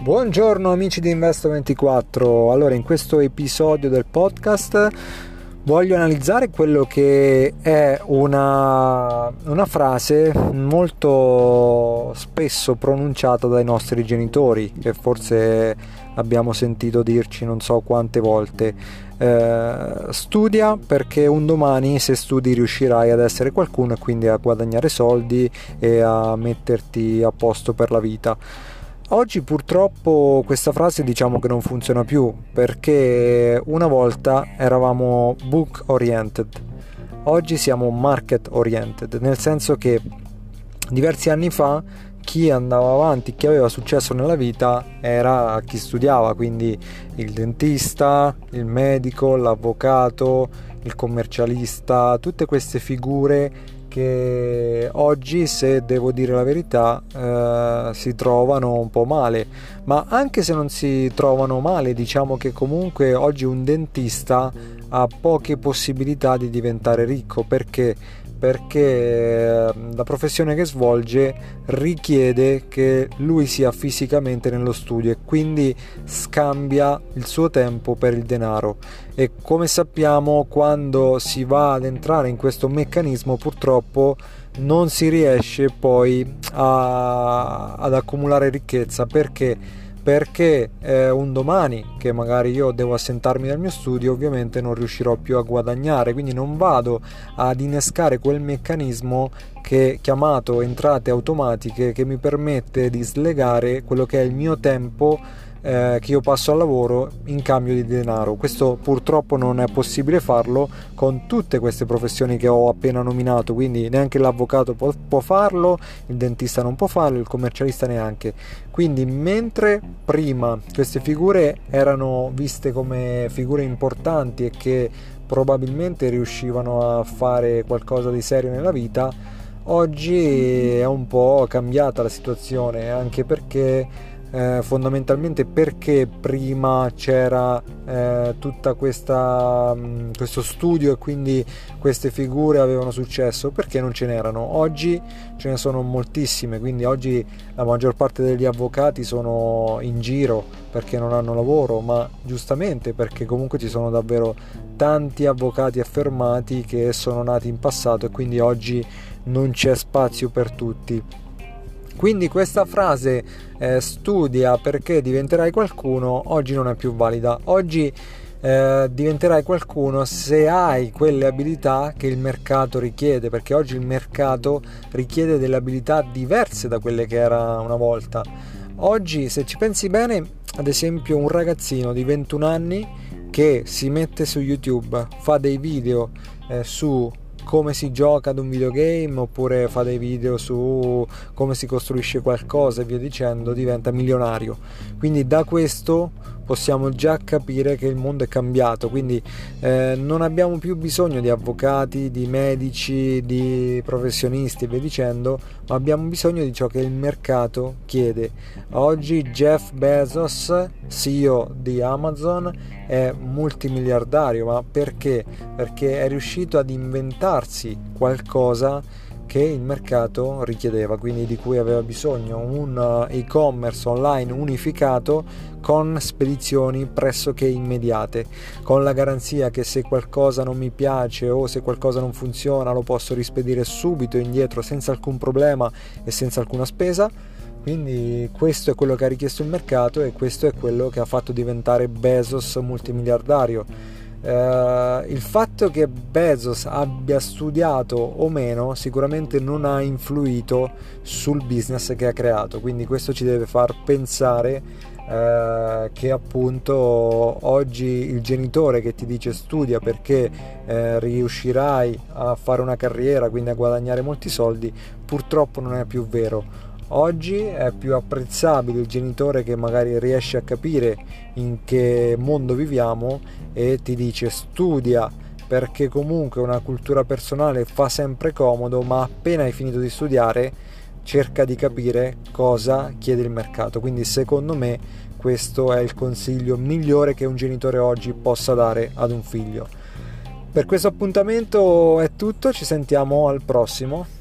Buongiorno amici di Investo24, allora in questo episodio del podcast voglio analizzare quello che è una, una, frase molto spesso pronunciata dai nostri genitori, che forse abbiamo sentito dirci non so quante volte. Eh, studia perché un domani se studi riuscirai ad essere qualcuno e quindi a guadagnare soldi e a metterti a posto per la vita. Oggi purtroppo questa frase diciamo che non funziona più perché una volta eravamo book oriented, oggi siamo market oriented, nel senso che diversi anni fa chi andava avanti, chi aveva successo nella vita era chi studiava, quindi il dentista, il medico, l'avvocato, il commercialista, tutte queste figure che oggi, se devo dire la verità, eh, si trovano un po' male. Ma anche se non si trovano male, diciamo che comunque oggi un dentista ha poche possibilità di diventare ricco perché perché ehm, la professione che svolge richiede che lui sia fisicamente nello studio e quindi scambia il suo tempo per il denaro. E come sappiamo quando si va ad entrare in questo meccanismo purtroppo non si riesce poi a, ad accumulare ricchezza perché perché eh, un domani che magari io devo assentarmi dal mio studio ovviamente non riuscirò più a guadagnare quindi non vado ad innescare quel meccanismo che chiamato entrate automatiche che mi permette di slegare quello che è il mio tempo eh, che io passo al lavoro in cambio di denaro. Questo purtroppo non è possibile farlo con tutte queste professioni che ho appena nominato, quindi neanche l'avvocato può, può farlo, il dentista non può farlo, il commercialista neanche. Quindi mentre prima queste figure erano viste come figure importanti e che probabilmente riuscivano a fare qualcosa di serio nella vita, oggi è un po' cambiata la situazione, anche perché eh, fondamentalmente perché prima c'era eh, mh, mm, questo studio e quindi queste figure avevano successo? Perché non ce n'erano. Oggi ce ne sono moltissime quindi oggi la maggior parte degli avvocati sono in giro perché non hanno lavoro ma giustamente perché comunque ci sono davvero tanti avvocati affermati che sono nati in passato e quindi oggi non c'è spazio per tutti quindi questa frase eh, studia perché diventerai qualcuno oggi non è più valida. Oggi eh, diventerai qualcuno se hai quelle abilità che il mercato richiede, perché oggi il mercato richiede delle abilità diverse da quelle che era una volta. Oggi, se ci pensi bene, ad esempio un ragazzino di 21 anni che si mette su YouTube, fa dei video eh, su come si gioca ad un videogame oppure fa dei video su come si costruisce qualcosa e via dicendo, diventa milionario. Quindi da questo possiamo già capire che il mondo è cambiato, quindi eh, non abbiamo più bisogno di avvocati, di medici, di professionisti e via dicendo, ma abbiamo bisogno di ciò che il mercato chiede. Oggi Jeff Bezos, CEO di Amazon, è multimiliardario, ma perché? Perché è riuscito ad inventarsi qualcosa che il mercato richiedeva, quindi di cui aveva bisogno, un eh, e-commerce online unificato con spedizioni pressoché immediate, con la garanzia che se qualcosa non mi piace o se qualcosa non funziona lo posso rispedire subito indietro senza alcun problema e senza alcuna spesa. Quindi questo è quello che ha richiesto il mercato e questo è quello che ha fatto diventare Bezos multimiliardario Uh, il fatto che Bezos abbia studiato o meno sicuramente non ha influito sul business che ha creato, quindi questo ci deve far pensare uh, che appunto oggi il genitore che ti dice studia perché uh, riuscirai a fare una carriera, quindi a guadagnare molti soldi, purtroppo non è più vero Oggi è più apprezzabile il genitore che magari riesce a capire in che mondo viviamo e ti dice studia perché comunque una cultura personale fa sempre comodo, ma appena hai finito di studiare cerca di capire cosa chiede il mercato. Quindi secondo me questo è il consiglio migliore che un genitore oggi possa dare ad un figlio. Per questo appuntamento è tutto, ci sentiamo al prossimo.